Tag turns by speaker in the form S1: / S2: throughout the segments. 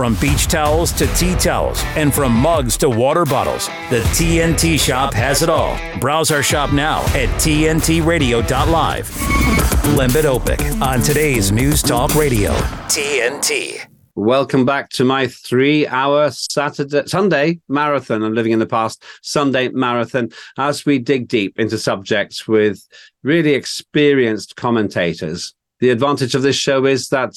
S1: From beach towels to tea towels, and from mugs to water bottles, the TNT shop has it all. Browse our shop now at TNTRadio.live. Lembit Öpik on today's News Talk Radio, TNT.
S2: Welcome back to my three-hour Saturday, Sunday marathon. I'm living in the past. Sunday marathon as we dig deep into subjects with really experienced commentators. The advantage of this show is that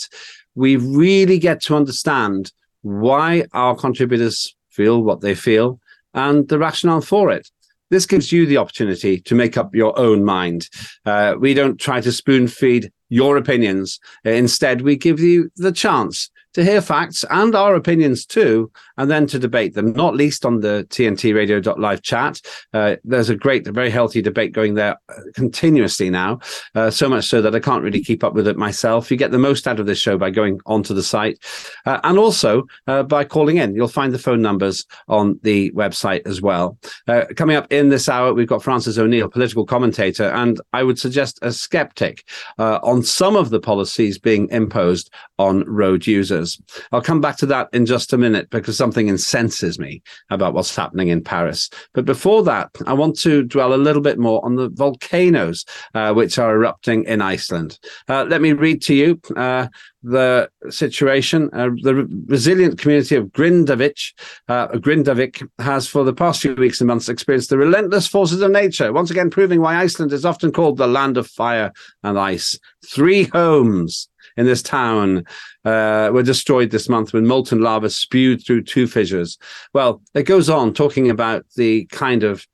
S2: we really get to understand why our contributors feel what they feel and the rationale for it. This gives you the opportunity to make up your own mind. Uh, we don't try to spoon feed your opinions. Instead, we give you the chance to hear facts and our opinions too, and then to debate them, not least on the TNT Radio.live chat. Uh, there's a great, very healthy debate going there uh, continuously now, uh, so much so that I can't really keep up with it myself. You get the most out of this show by going onto the site uh, and also uh, by calling in. You'll find the phone numbers on the website as well. Uh, coming up in this hour, we've got Francis O'Neill, political commentator, and I would suggest a skeptic on some of the policies being imposed on road users. I'll come back to that in just a minute because something incenses me about what's happening in Paris. But before that, I want to dwell a little bit more on the volcanoes uh, which are erupting in Iceland. Uh, let me read to you uh, the situation. Uh, the resilient community of Grindavik, uh, Grindavik has for the past few weeks and months experienced the relentless forces of nature, once again proving why Iceland is often called the land of fire and ice. Three homes in this town uh, were destroyed this month when molten lava spewed through two fissures. Well, it goes on talking about the kind of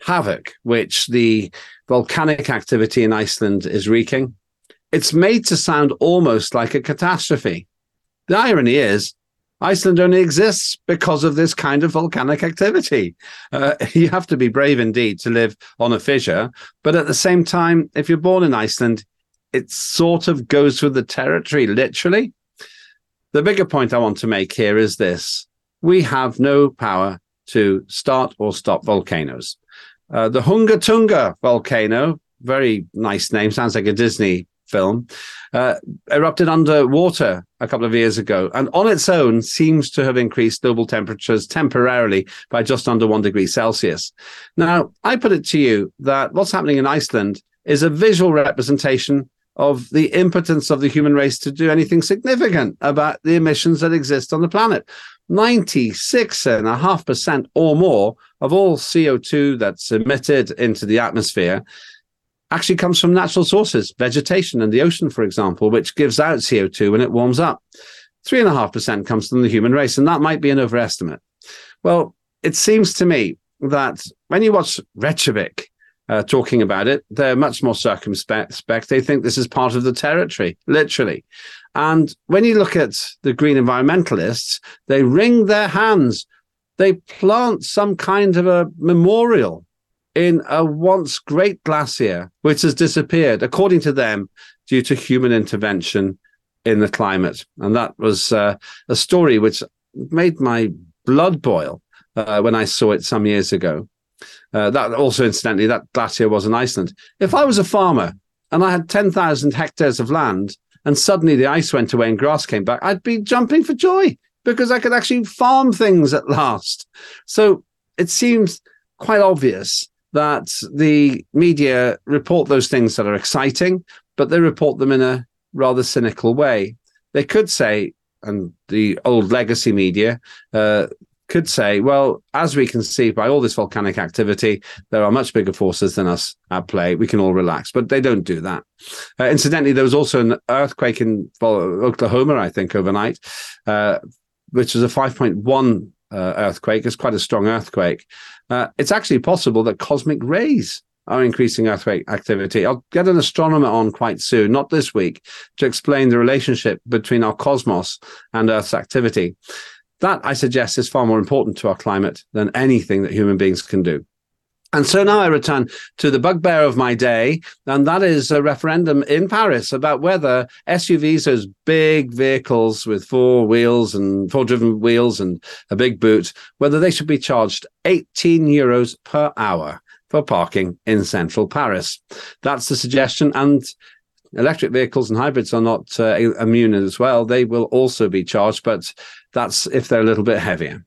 S2: havoc which the volcanic activity in Iceland is wreaking. It's made to sound almost like a catastrophe. The irony is, Iceland only exists because of this kind of volcanic activity. Uh, you have to be brave indeed to live on a fissure. But at the same time, if you're born in Iceland, it sort of goes with the territory, literally. The bigger point I want to make here is this we have no power to start or stop volcanoes. Uh, the Hunga Tunga volcano, very nice name, sounds like a Disney film, uh, erupted underwater a couple of years ago and on its own seems to have increased global temperatures temporarily by just under one degree Celsius. Now, I put it to you that what's happening in Iceland is a visual representation of the impotence of the human race to do anything significant about the emissions that exist on the planet. 96.5% or more of all CO2 that's emitted into the atmosphere actually comes from natural sources, vegetation and the ocean, for example, which gives out CO2 when it warms up. 3.5% comes from the human race, and that might be an overestimate. Well, it seems to me that when you watch Reykjavik, uh, talking about it, they're much more circumspect. They think this is part of the territory, literally. And when you look at the green environmentalists, they wring their hands. They plant some kind of a memorial in a once great glacier, which has disappeared, according to them, due to human intervention in the climate. And that was uh, a story which made my blood boil uh, when I saw it some years ago. Uh, that also, incidentally, that glacier was in Iceland. If I was a farmer and I had 10,000 hectares of land and suddenly the ice went away and grass came back, I'd be jumping for joy because I could actually farm things at last. So it seems quite obvious that the media report those things that are exciting, but they report them in a rather cynical way. They could say, and the old legacy media, uh, could say, well, as we can see by all this volcanic activity, there are much bigger forces than us at play. We can all relax, but they don't do that. Uh, incidentally, there was also an earthquake in Oklahoma, I think, overnight, uh, which was a 5.1 uh, earthquake. It's quite a strong earthquake. Uh, it's actually possible that cosmic rays are increasing earthquake activity. I'll get an astronomer on quite soon, not this week, to explain the relationship between our cosmos and Earth's activity. That, I suggest, is far more important to our climate than anything that human beings can do. And so now I return to the bugbear of my day, and that is a referendum in Paris about whether SUVs, those big vehicles with four wheels and four driven wheels and a big boot, whether they should be charged 18 euros per hour for parking in central Paris. That's the suggestion. And electric vehicles and hybrids are not uh, immune as well. They will also be charged, but that's if they're a little bit heavier.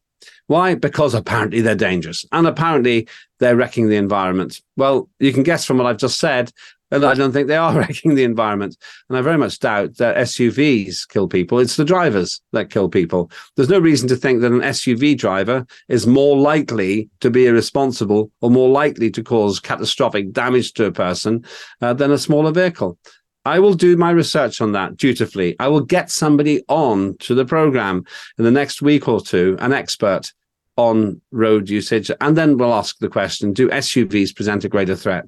S2: Why? Because apparently they're dangerous and apparently they're wrecking the environment. Well, you can guess from what I've just said and I don't think they are wrecking the environment. And I very much doubt that SUVs kill people. It's the drivers that kill people. There's no reason to think that an SUV driver is more likely to be irresponsible or more likely to cause catastrophic damage to a person uh, than a smaller vehicle. I will do my research on that dutifully. I will get somebody on to the program in the next week or two, an expert on road usage, and then we'll ask the question do SUVs present a greater threat?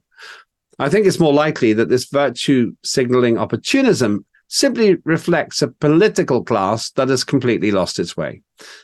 S2: I think it's more likely that this virtue signaling opportunism simply reflects a political class that has completely lost its way.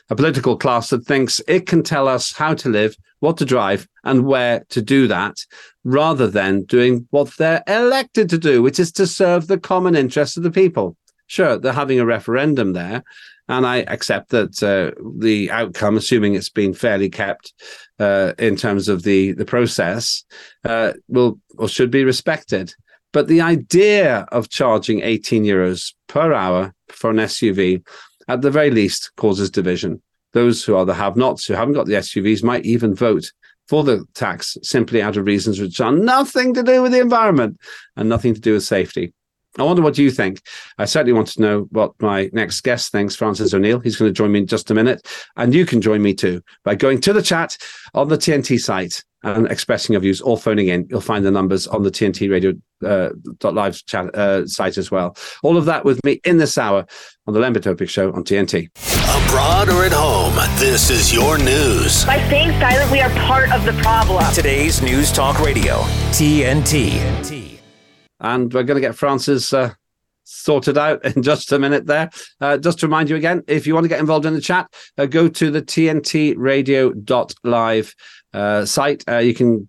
S2: A political class that thinks it can tell us how to live, what to drive, and where to do that, rather than doing what they're elected to do, which is to serve the common interest of the people. Sure, they're having a referendum there, and I accept that uh, the outcome, assuming it's been fairly kept uh, in terms of the the process, uh, will or should be respected. But the idea of charging 18 euros per hour for an SUV, at the very least, causes division. Those who are the have-nots who haven't got the SUVs might even vote for the tax simply out of reasons which are nothing to do with the environment and nothing to do with safety. I wonder what you think. I certainly want to know what my next guest thinks, Francis O'Neill. He's going to join me in just a minute. And you can join me too by going to the chat on the TNT site and expressing your views or phoning in. You'll find the numbers on the TNT radio uh, live chat uh, site as well. All of that with me in this hour on the Lembit Öpik Show on TNT.
S3: Abroad or at home, this is your news.
S4: By staying silent, we are part of the problem.
S1: Today's News Talk Radio, TNT.
S2: And we're going to get Francis uh, sorted out in just a minute there. Uh, just to remind you again, if you want to get involved in the chat, uh, go to the tntradio.live uh, site. Uh, you can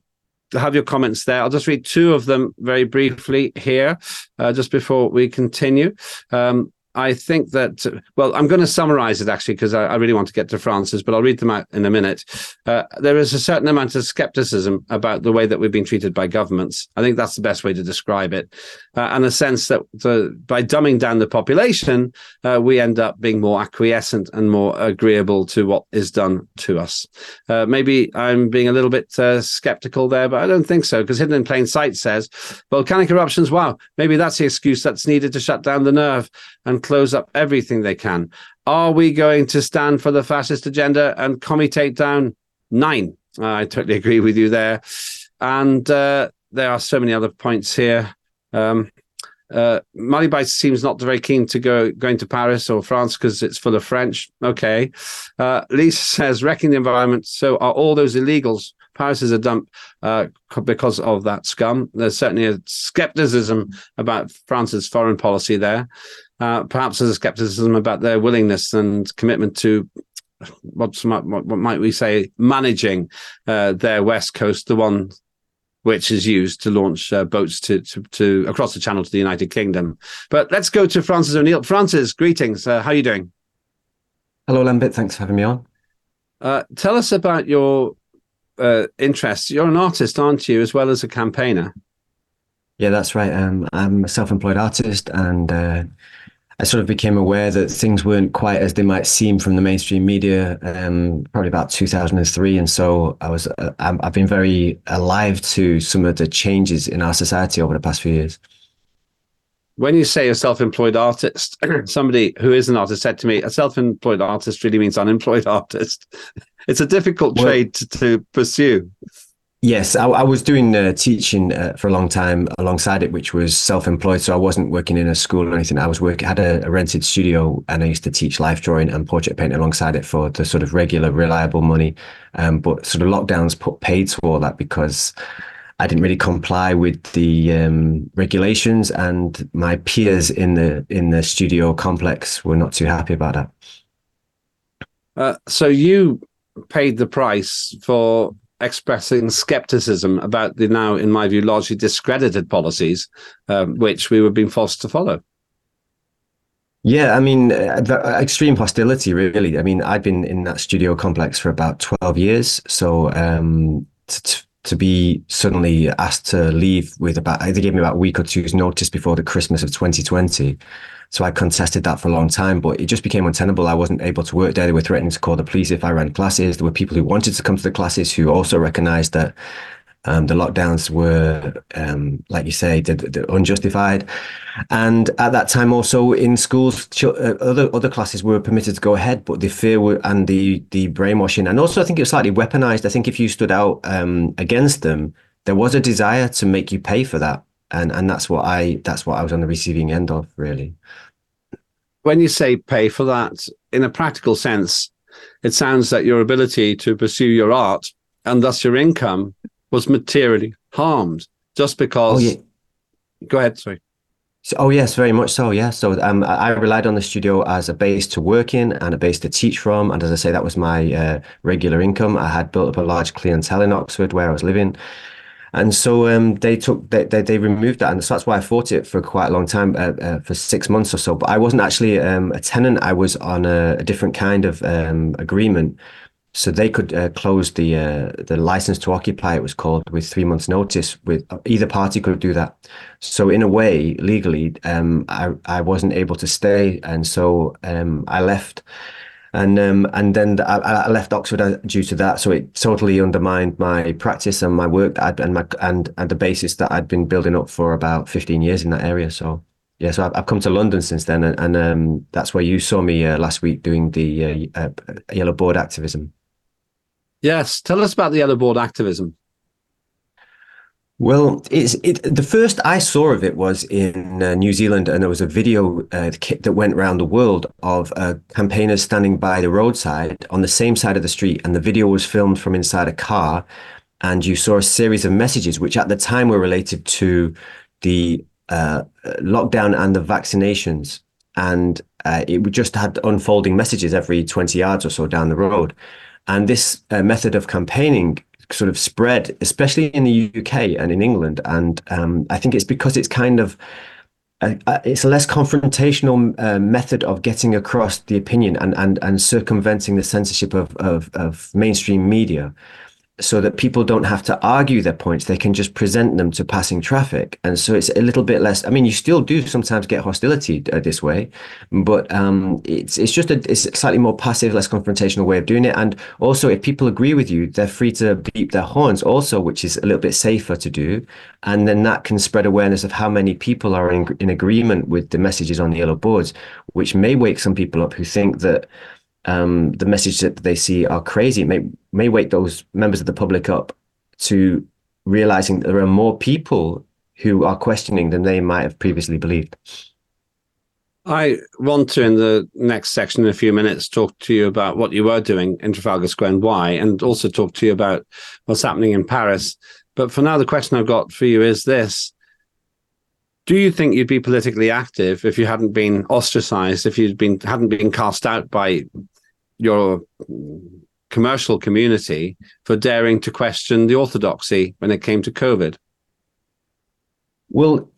S2: have your comments there. I'll just read two of them very briefly here, uh, just before we continue. Um, I think that, well, I'm going to summarize it actually because I, I, really want to get to Francis, but I'll read them out in a minute. Uh, there is a certain amount of skepticism about the way that we've been treated by governments. I think that's the best way to describe it. Uh, and a sense that the, by dumbing down the population, uh, we end up being more acquiescent and more agreeable to what is done to us. Uh, maybe I'm being a little bit uh, skeptical there, but I don't think so because Hidden in Plain Sight says volcanic eruptions, wow, maybe that's the excuse that's needed to shut down the nerve and close up everything they can. Are we going to stand for the fascist agenda and commutate down? Nine. I totally agree with you there. And uh, there are so many other points here. Um, uh, seems not very keen to go going to Paris or France because it's full of French. Okay. Uh, Lisa says, wrecking the environment. So are all those illegals. Paris is a dump uh, because of that scum. There's certainly a skepticism about France's foreign policy there. Uh, perhaps there's a skepticism about their willingness and commitment to what's what, what might we say managing uh, their west coast, the one which is used to launch uh, boats to, to, to across the channel to the United Kingdom. But let's go to Francis O'Neill. Francis, greetings. Uh, how are you doing?
S5: Hello, Lembit. Thanks for having me on.
S2: Uh, tell us about your uh, interests. You're an artist, aren't you, as well as a campaigner?
S5: Yeah, that's right. Um, I'm a self-employed artist, and uh, I sort of became aware that things weren't quite as they might seem from the mainstream media, um, probably about 2003. And so I was, uh, I've been very alive to some of the changes in our society over the past few years.
S2: When you say a self-employed artist, somebody who is an artist said to me, a self-employed artist really means unemployed artist. It's a difficult well, trade to, to pursue.
S5: Yes, I, I was doing uh, teaching uh, for a long time alongside it, which was self-employed. So I wasn't working in a school or anything. I was working, had a, a, rented studio, and I used to teach life drawing and portrait painting alongside it for the sort of regular, reliable money. Um, but sort of lockdowns put paid to all that because I didn't really comply with the um, regulations, and my peers in the in the studio complex were not too happy about that.
S2: Uh, so you paid the price for expressing skepticism about the now, in my view, largely discredited policies um, which we were being forced to follow.
S5: Yeah, I mean, uh, uh, extreme hostility, really. I mean, I've been in that studio complex for about 12 years. So um, t- to be suddenly asked to leave with about they gave me about a week or two's notice before the Christmas of 2020. So I contested that for a long time, but it just became untenable. I wasn't able to work there. They were threatening to call the police if I ran classes. There were people who wanted to come to the classes who also recognized that um, the lockdowns were, um, like you say, unjustified. And at that time, also in schools, uh, other other classes were permitted to go ahead, but the fear and the the brainwashing, and also I think it was slightly weaponized. I think if you stood out um, against them, there was a desire to make you pay for that, and and that's what I that's what I was on the receiving end of, really.
S2: When you say pay for that, in a practical sense, it sounds that your ability to pursue your art and thus your income was materially harmed just because. Oh, yeah. Go ahead. Sorry.
S5: So, oh yes, very much so. Yeah. So um, I relied on the studio as a base to work in and a base to teach from. And as I say, that was my uh, regular income. I had built up a large clientele in Oxford where I was living. And so um, they took they, they, they removed that, and so that's why I fought it for quite a long time, uh, uh, for six months or so. But I wasn't actually um, a tenant; I was on a, a different kind of um, agreement. So they could uh, close the uh, the license to occupy. It was called with three months notice with either party could do that. So in a way legally um, I, I wasn't able to stay. And so um, I left and um, and then I, I, left Oxford uh, due to that so it totally undermined my practice and my work and my and and the basis that I'd been building up for about 15 years in that area so yeah, so I've, I've come to London since then, and, and um, that's where you saw me uh, last week doing the uh, uh, yellow board activism.
S2: Yes, tell us about the yellow board activism.
S5: Well, it's it. The first I saw of it was in uh, New Zealand, and there was a video uh, that went around the world of uh, campaigners standing by the roadside on the same side of the street, and the video was filmed from inside a car, and you saw a series of messages, which at the time were related to the uh, lockdown and the vaccinations, and uh, it just had unfolding messages every twenty yards or so down the road. And this uh, method of campaigning sort of spread, especially in the UK and in England. And um, I think it's because it's kind of uh, uh, it's a less confrontational uh, method of getting across the opinion and and and circumventing the censorship of of, of mainstream media so that people don't have to argue their points they can just present them to passing traffic. And so it's a little bit less i mean you still do sometimes get hostility uh, this way but um, it's it's just a it's a slightly more passive less confrontational way of doing it. And also if people agree with you they're free to beep their horns also which is a little bit safer to do. And then that can spread awareness of how many people are in, in agreement with the messages on the yellow boards which may wake some people up who think that um, the message that they see are crazy. It may may wake those members of the public up to realizing that there are more people who are questioning than they might have previously believed.
S2: I want to, in the next section, in a few minutes, talk to you about what you were doing in Trafalgar Square and why, and also talk to you about what's happening in Paris. But for now, the question I've got for you is this do you think you'd be politically active if you hadn't been ostracized, if you'd been hadn't been cast out by your commercial community for daring to question the orthodoxy when it came to COVID?
S5: Well,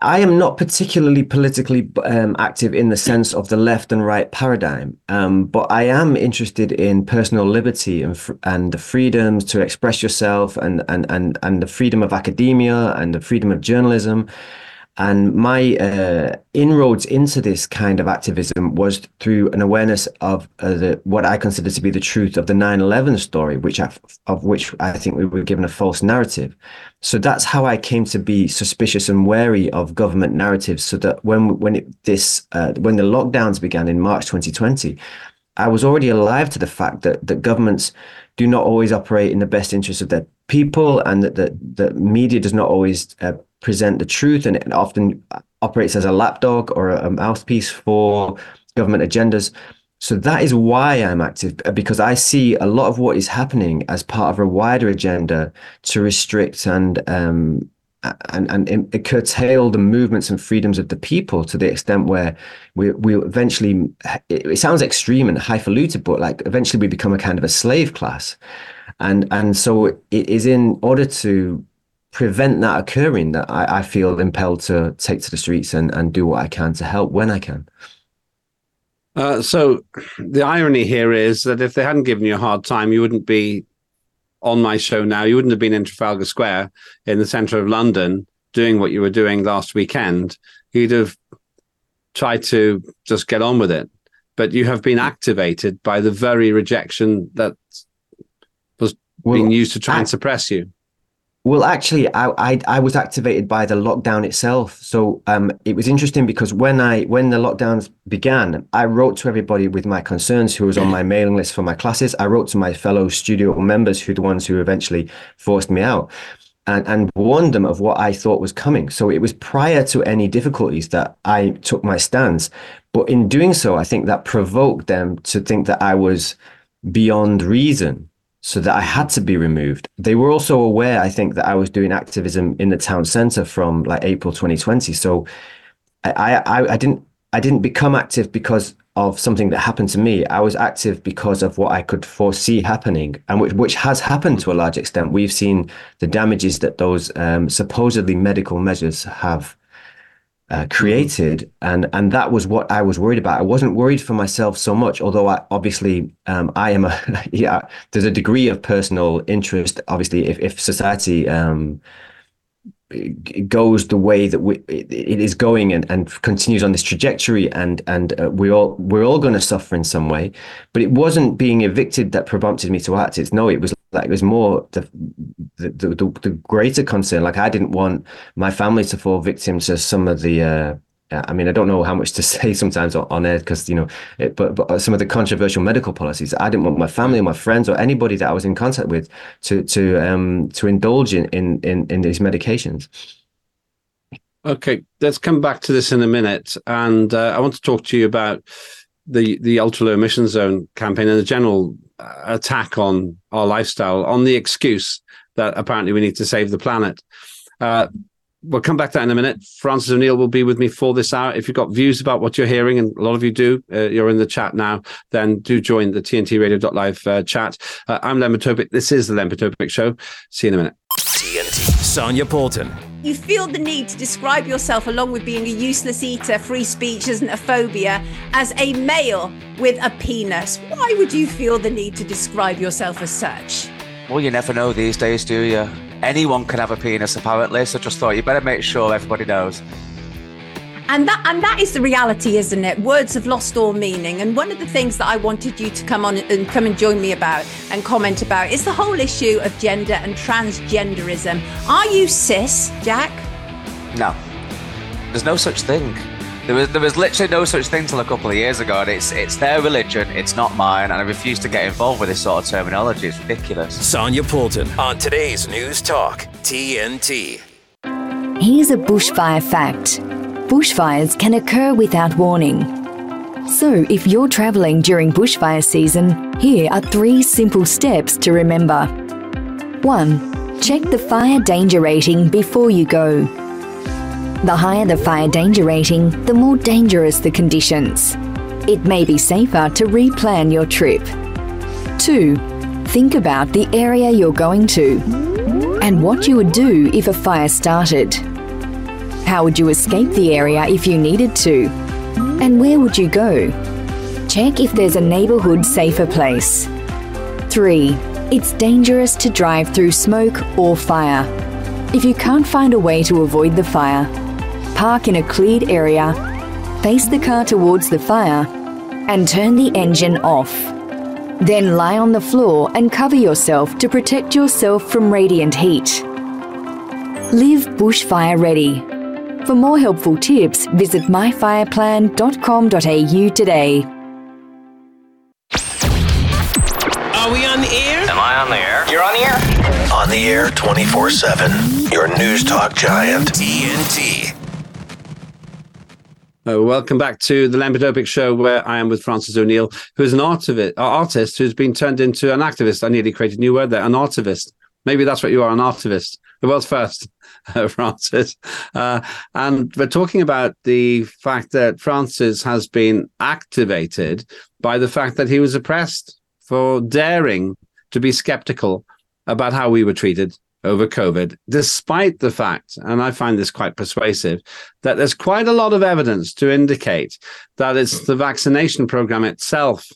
S5: I am not particularly politically um, active in the sense of the left and right paradigm, um, but I am interested in personal liberty and and the freedoms to express yourself and and and and the freedom of academia and the freedom of journalism. And my uh, inroads into this kind of activism was through an awareness of uh, the, what I consider to be the truth of the 9/11 story, which I, of which I think we were given a false narrative. So that's how I came to be suspicious and wary of government narratives. So that when when it, this uh, when the lockdowns began in March 2020, I was already alive to the fact that that governments do not always operate in the best interest of their people, and that the, the media does not always uh, present the truth, and it often operates as a lapdog or a mouthpiece for government agendas. So that is why I'm active because I see a lot of what is happening as part of a wider agenda to restrict and um, and and curtail the movements and freedoms of the people to the extent where we we eventually it, it sounds extreme and highfalutin, but like eventually we become a kind of a slave class, and and so it is in order to prevent that occurring that I, I feel impelled to take to the streets and, and do what I can to help when I can.
S2: Uh, so the irony here is that if they hadn't given you a hard time, you wouldn't be on my show now, you wouldn't have been in Trafalgar Square in the center of London doing what you were doing last weekend. You'd have tried to just get on with it. But you have been hmm. activated by the very rejection that was well, being used to try and suppress you.
S5: Well, actually, I, I, I was activated by the lockdown itself. So um, it was interesting because when I when the lockdowns began, I wrote to everybody with my concerns who was on my mailing list for my classes. I wrote to my fellow studio members who the ones who eventually forced me out, and and warned them of what I thought was coming. So it was prior to any difficulties that I took my stance. But in doing so, I think that provoked them to think that I was beyond reason so that I had to be removed. They were also aware, I think, that I was doing activism in the town centre from like April 2020. So I, I, I didn't, I didn't become active because of something that happened to me. I was active because of what I could foresee happening, and which, which has happened to a large extent. We've seen the damages that those um, supposedly medical measures have uh, created, and and that was what I was worried about. I wasn't worried for myself so much, although I, obviously um, I am a yeah. There's a degree of personal interest. Obviously, if if society um, goes the way that we, it is going and, and continues on this trajectory and and uh, we all we're all going to suffer in some way but it wasn't being evicted that prompted me to act it's no it was like it was more the the, the the greater concern like i didn't want my family to fall victim to some of the uh, I mean, I don't know how much to say sometimes on air because you know, it, but but some of the controversial medical policies, I didn't want my family or my friends or anybody that I was in contact with to to um to indulge in in in, in these medications.
S2: Okay, let's come back to this in a minute, and uh, I want to talk to you about the the ultra low emission zone campaign and the general uh, attack on our lifestyle on the excuse that apparently we need to save the planet. Uh, we'll come back to that in a minute. Francis O'Neill will be with me for this hour. If you've got views about what you're hearing, and a lot of you do, uh, you're in the chat now, then do join the TNTRadio.live uh, chat. Uh, I'm Len. This is the Len Show. See you in a minute.
S1: TNT. Sonia Poulton.
S6: You feel the need to describe yourself, along with being a useless eater, free speech isn't a phobia, as a male with a penis. Why would you feel the need to describe yourself as such?
S7: Well, you never know these days, do you? anyone can have a penis apparently. So I just thought you better make sure everybody knows.
S6: And that and that is the reality, isn't it? Words have lost all meaning. And one of the things that I wanted you to come on and come and join me about and comment about is the whole issue of gender and transgenderism. Are you cis, Jack?
S7: No. There's no such thing. There was there was literally no such thing till a couple of years ago, and it's it's their religion, it's not mine, and I refuse to get involved with this sort of terminology. It's ridiculous.
S1: Sonia Poulton on today's News Talk TNT.
S8: Here's a bushfire fact: bushfires can occur without warning. So, if you're travelling during bushfire season, here are three simple steps to remember. 1. Check the fire danger rating before you go. The higher the fire danger rating, the more dangerous the conditions. It may be safer to replan your trip. 2. Think about the area you're going to and what you would do if a fire started. How would you escape the area if you needed to? And where would you go? Check if there's a neighbourhood safer place. 3. It's dangerous to drive through smoke or fire. If you can't find a way to avoid the fire, park in a cleared area, face the car towards the fire, and turn the engine off. Then lie on the floor and cover yourself to protect yourself from radiant heat. Live bushfire ready. For more helpful tips, visit myfireplan.com.au today.
S9: Are we on the air?
S10: Am I on the air?
S3: You're on the air? On the air 24 7. Your news talk giant.
S1: TNT.
S2: Uh, welcome back to the Len Show, where I am with Francis O'Neill, who is an artivist, uh, artist who's been turned into an activist. I nearly created a new word there, an artivist. Maybe that's what you are, an artivist. The world's first, Francis. Uh, and we're talking about the fact that Francis has been activated by the fact that he was oppressed for daring to be skeptical about how we were treated over COVID, despite the fact, and I find this quite persuasive, that there's quite a lot of evidence to indicate that it's the vaccination program itself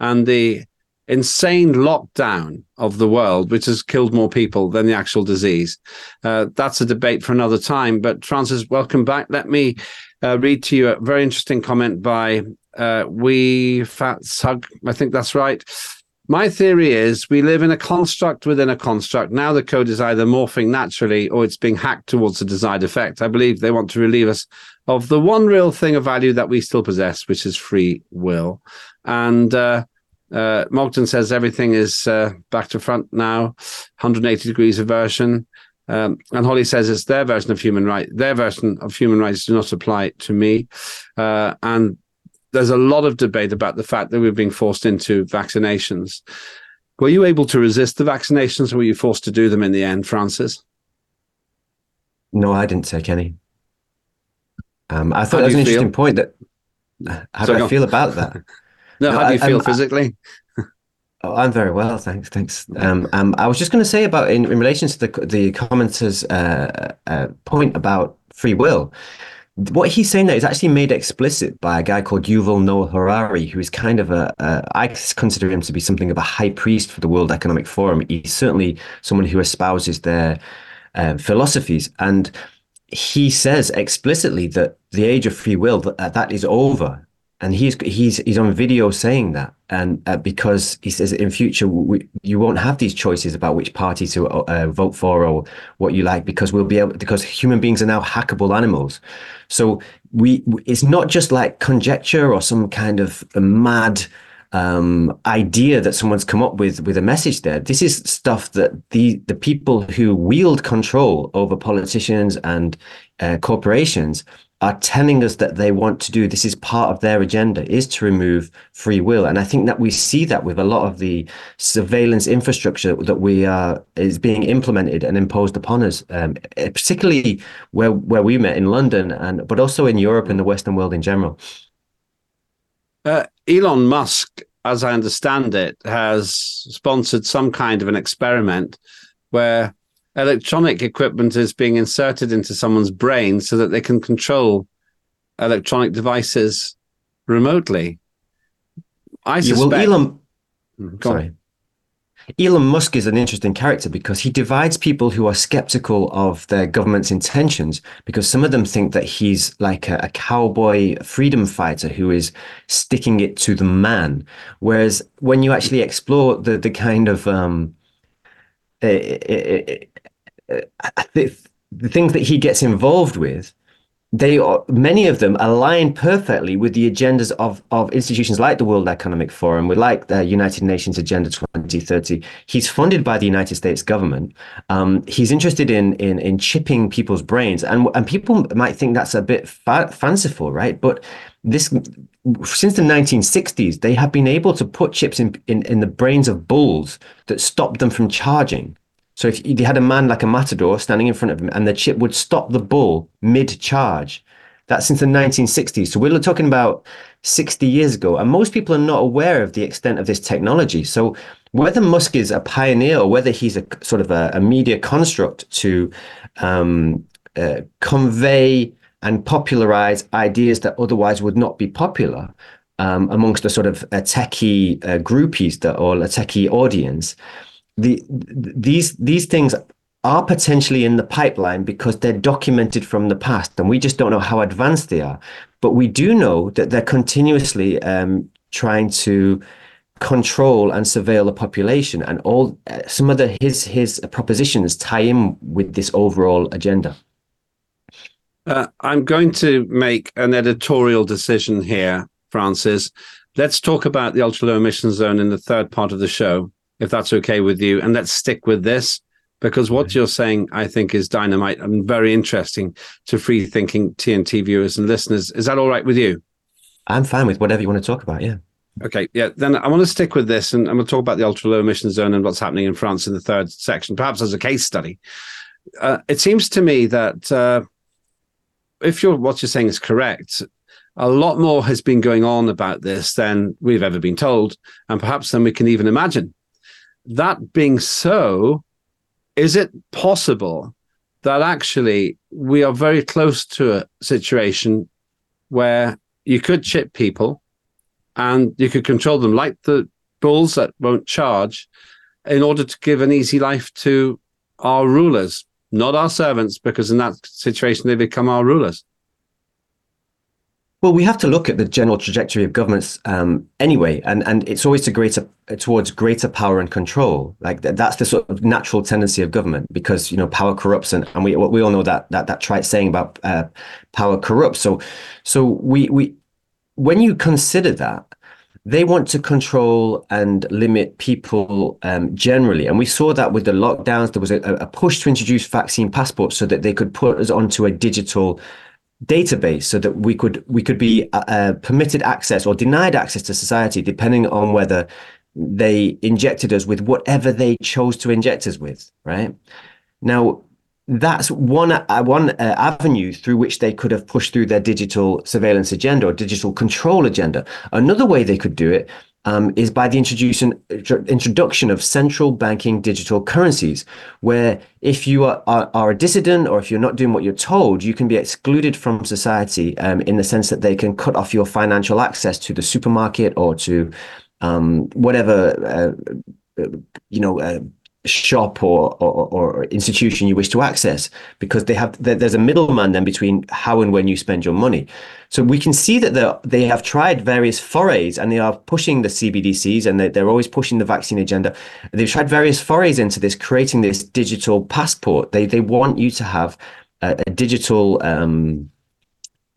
S2: and the insane lockdown of the world, which has killed more people than the actual disease. Uh, that's a debate for another time. But Francis, welcome back. Let me uh, read to you a very interesting comment by uh, We Fat Sug. I think that's right. My theory is we live in a construct within a construct. Now the code is either morphing naturally or it's being hacked towards the desired effect. I believe they want to relieve us of the one real thing of value that we still possess, which is free will. And uh, uh, Mogden says everything is uh, back to front now, 180 degrees aversion. Um, and Holly says it's their version of human rights. Their version of human rights do not apply to me. Uh, and there's a lot of debate about the fact that we're being forced into vaccinations. Were you able to resist the vaccinations or were you forced to do them in the end, Francis?
S5: No, I didn't take any. Um, I thought that was an feel? interesting point that how so do I feel about that?
S2: no, how do you I, feel physically?
S5: Oh, I'm very well, thanks. Thanks. Um, um, I was just going to say about in, in relation to the the commenter's uh, uh, point about free will what he's saying there is actually made explicit by a guy called Yuval Noah Harari, who is kind of a, a I consider him to be something of a high priest for the World Economic Forum. He's certainly someone who espouses their uh, philosophies. And he says explicitly that the age of free will, that, that is over and he's he's he's on video saying that, and uh, because he says in future we, you won't have these choices about which party to uh, vote for or what you like because we'll be able because human beings are now hackable animals, so we it's not just like conjecture or some kind of mad um, idea that someone's come up with with a message there. This is stuff that the the people who wield control over politicians and uh, corporations are telling us that they want to do this is part of their agenda is to remove free will. And i think that we see that with a lot of the surveillance infrastructure that we are is being implemented and imposed upon us um, particularly where where we met in london and but also in europe and the western world in general.
S2: Uh, elon musk as i understand it has sponsored some kind of an experiment where electronic equipment is being inserted into someone's brain so that they can control electronic devices remotely. I suspect.
S5: Yeah, well, Elon, mm, sorry. Elon Musk is an interesting character because he divides people who are skeptical of their government's intentions because some of them think that he's like a, a cowboy freedom fighter who is sticking it to the man. Whereas when you actually explore the the kind of um, Eh, eh, eh, the, the things that he gets involved with, they are many of them align perfectly with the agendas of, of institutions like the World Economic Forum, with like the United Nations Agenda 2030. He's funded by the United States government. Um, he's interested in, in in chipping people's brains, and and people might think that's a bit fa- fanciful, right? But this since the 1960s, they have been able to put chips in, in, in the brains of bulls that stop them from charging. So if you had a man like a matador standing in front of him and the chip would stop the bull mid charge, that's since the 1960s. So we're talking about 60 years ago. And most people are not aware of the extent of this technology. So whether Musk is a pioneer or whether he's a sort of a, a media construct to um, uh, convey and popularize ideas that otherwise would not be popular um, amongst a sort of a techie uh, groupies that, or a techie audience, the these these things are potentially in the pipeline because they're documented from the past and we just don't know how advanced they are. But we do know that they're continuously um, trying to control and surveil the population and all uh, some of the his his propositions tie in with this overall agenda
S2: uh, i'm going to make an editorial decision here francis let's talk about the ultra low emission zone in the third part of the show if that's okay with you. And let's stick with this because what you're saying, I think, is dynamite and very interesting to free thinking TNT viewers and listeners. Is that all right with you?
S5: I'm fine with whatever you want to talk about. Yeah.
S2: Okay. Yeah. Then I want to stick with this and I'm going to talk about the ultra low emission zone and what's happening in France in the third section, perhaps as a case study. Uh, it seems to me that uh, if you're, what you're saying is correct, a lot more has been going on about this than we've ever been told, and perhaps than we can even imagine. That being so, is it possible that actually we are very close to a situation where you could chip people and you could control them like the bulls that won't charge in order to give an easy life to our rulers, not our servants, because in that situation they become our rulers.
S5: Well, we have to look at the general trajectory of governments um, anyway, and, and it's always to greater towards greater power and control. Like that's the sort of natural tendency of government, because you know power corrupts, and, and we we all know that that that trite saying about uh, power corrupts. So so we we when you consider that, they want to control and limit people um, generally. And we saw that with the lockdowns. There was a, a, push to introduce vaccine passports so that they could put us onto a digital database so that we could we could be uh, uh, permitted access or denied access to society depending on whether they injected us with whatever they chose to inject us with right now that's one uh, one uh, avenue through which they could have pushed through their digital surveillance agenda or digital control agenda. Another way they could do it um, is by the introduction introduction of central banking digital currencies, where if you are, are, are, a dissident or if you're not doing what you're told, you can be excluded from society um, in the sense that they can cut off your financial access to the supermarket or to um, whatever uh, uh you know uh, shop or, or, or institution you wish to access because they have there's a middleman then between how and when you spend your money. So we can see that they have tried various forays and they are pushing the cbdc's and they're always pushing the vaccine agenda. They've tried various forays into this creating this digital passport. They they want you to have a, a digital um,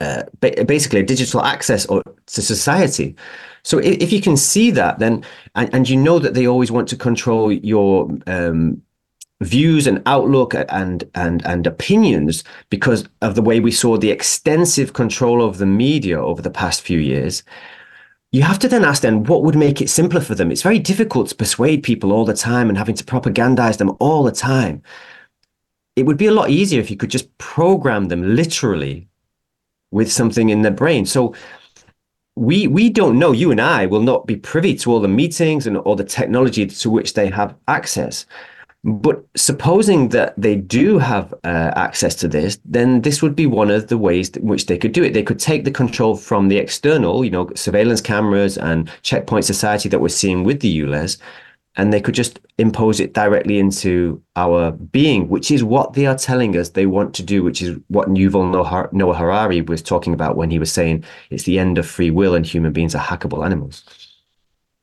S5: uh, basically a digital access or, to society. So if you can see that, then and, and you know that they always want to control your um, views and outlook and and and opinions because of the way we saw the extensive control of the media over the past few years you have to then ask then what would make it simpler for them. It's very difficult to persuade people all the time and having to propagandize them all the time. It would be a lot easier if you could just program them literally with something in their brain. So we we don't know you and i will not be privy to all the meetings and all the technology to which they have access. But supposing that they do have uh, access to this then this would be one of the ways in which they could do it. They could take the control from the external you know surveillance cameras and checkpoint society that we're seeing with the ULEZ and they could just impose it directly into our being, which is what they are telling us they want to do, which is what Yuval Noah Harari was talking about when he was saying it's the end of free will and human beings are hackable animals.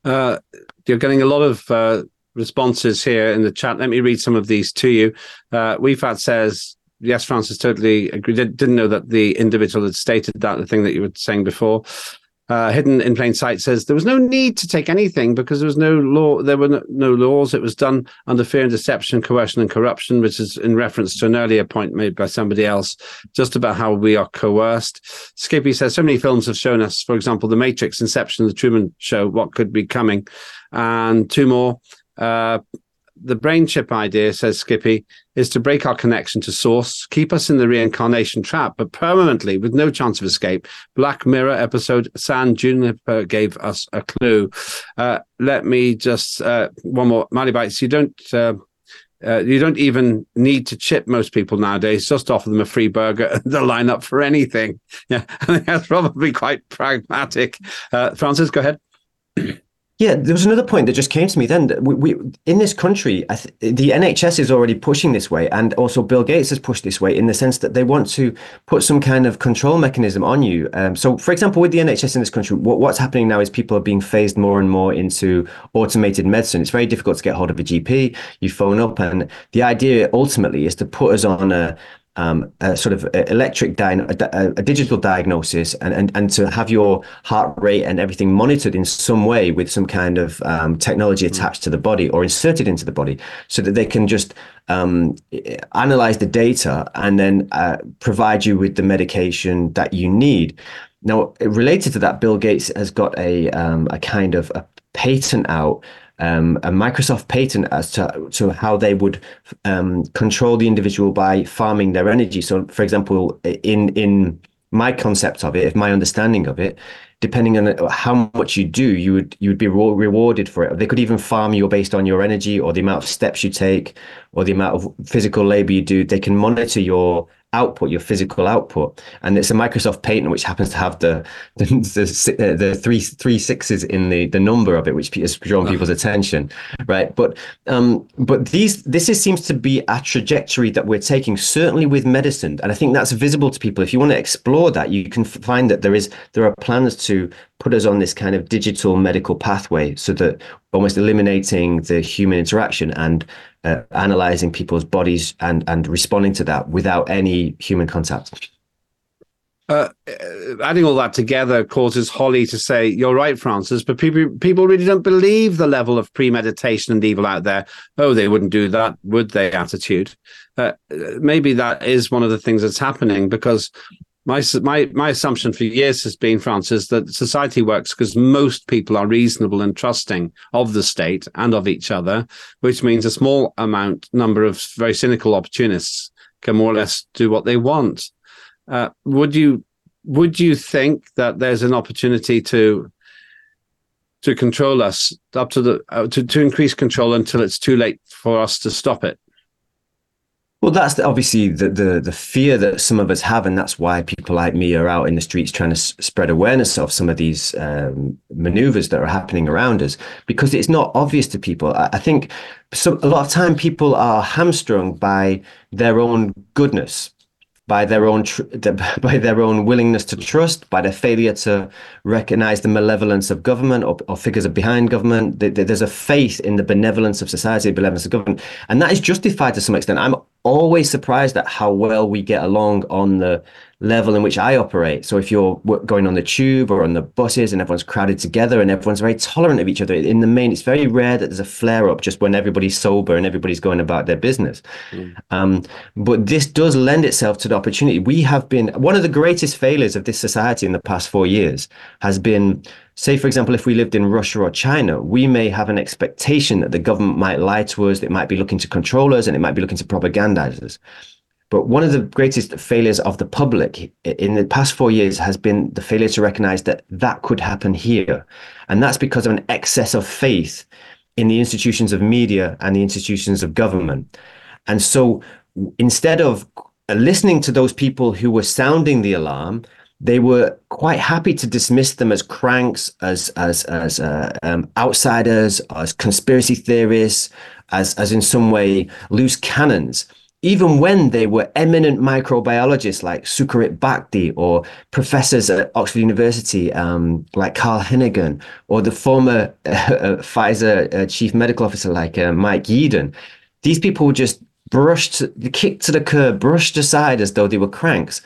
S2: Uh, you're getting a lot of uh, responses here in the chat. Let me read some of these to you. Uh, WeFat says, yes, Francis totally agreed. Didn't know that the individual had stated that, the thing that you were saying before uh, hidden in plain sight says there was no need to take anything because there was no law there were no, no, laws. It was done under fear and deception coercion and corruption which is in reference to an earlier point made by somebody else just about how we are coerced. Skippy says so many films have shown us for example the matrix inception the truman show what could be coming and two more uh, the brain chip idea, says Skippy, is to break our connection to source, keep us in the reincarnation trap, but permanently with no chance of escape. Black Mirror episode San Junipero gave us a clue. Uh, let me just uh, one more, Mali Bites. You don't. Uh, uh, you don't even need to chip most people nowadays. Just offer them a free burger and they'll line up for anything. Yeah, I think that's probably quite pragmatic. Uh, Francis, go ahead.
S5: Yeah, there was another point that just came to me then. We, we in this country, th- the NHS is already pushing this way, and also Bill Gates has pushed this way in the sense that they want to put some kind of control mechanism on you. Um, so, for example, with the NHS in this country, what, what's happening now is people are being phased more and more into automated medicine. It's very difficult to get hold of a GP. You phone up, and the idea ultimately is to put us on a um, a sort of electric di- a, a, digital diagnosis and, and, and to have your heart rate and everything monitored in some way with some kind of um, technology attached to the body or inserted into the body so that they can just um, analyze the data and then uh, provide you with the medication that you need. Now, related to that, Bill Gates has got a, um, a kind of a patent out um, a Microsoft patent as to, to how they would um, control the individual by farming their energy. So, for example, in in my concept of it, if my understanding of it, depending on how much you do, you would you would be rewarded for it. They could even farm you based on your energy or the amount of steps you take, or the amount of physical labor you do, they can monitor your output, your physical output. And it's a Microsoft patent which happens to have the the, the, the three three sixes in the the number of it, which has drawn people's attention, right? But um, but these this is, seems to be a trajectory that we're taking, certainly with medicine, and I think that's visible to people. If you want to explore that, you can find that there is there are plans to put us on this kind of digital medical pathway, so that almost eliminating the human interaction and uh, analyzing people's bodies and and responding to that without any human contact.
S2: Uh, adding all that together causes Holly to say, "You're right, Francis," but people people really don't believe the level of premeditation and evil out there. Oh, they wouldn't do that, would they? Attitude. Uh, maybe that is one of the things that's happening because my my my assumption for years has been, Francis, that society works because most people are reasonable and trusting of the state and of each other, which means a small amount number of very cynical opportunists can more or less do what they want. Uh, would you would you think that there's an opportunity to to control us up to the uh, to to increase control until it's too late for us to stop it?
S5: Well, that's the, obviously the, the the fear that some of us have, and that's why people like me are out in the streets trying to s- spread awareness of some of these um, maneuvers that are happening around us, because it's not obvious to people. I, I think some, a lot of time people are hamstrung by their own goodness, by their own tr- by their own willingness to trust, by their failure to recognize the malevolence of government or, or figures behind government. There's a faith in the benevolence of society, the benevolence of government, and that is justified to some extent. I'm always surprised at how well we get along on the level in which I operate. So if you're going on the tube or on the buses and everyone's crowded together and everyone's very tolerant of each other, in the main, it's very rare that there's a flare up just when everybody's sober and everybody's going about their business. Mm. Um, but this does lend itself to the opportunity. We have been one of the greatest failures of this society in the past four years has been say, for example, if we lived in Russia or China, we may have an expectation that the government might lie to us, it might be looking to control us, and it might be looking to propagandize us. But one of the greatest failures of the public in the past four years has been the failure to recognize that that could happen here. And that's because of an excess of faith in the institutions of media and the institutions of government. And so instead of listening to those people who were sounding the alarm, they were quite happy to dismiss them as cranks, as as as uh, um, outsiders, as conspiracy theorists, as as in some way loose cannons. Even when they were eminent microbiologists like Sucharit Bhakdi or professors at Oxford University um, like Carl Heneghan or the former uh, Pfizer uh, chief medical officer like uh, Mike Yeadon, these people were just brushed, kicked to the curb, brushed aside as though they were cranks.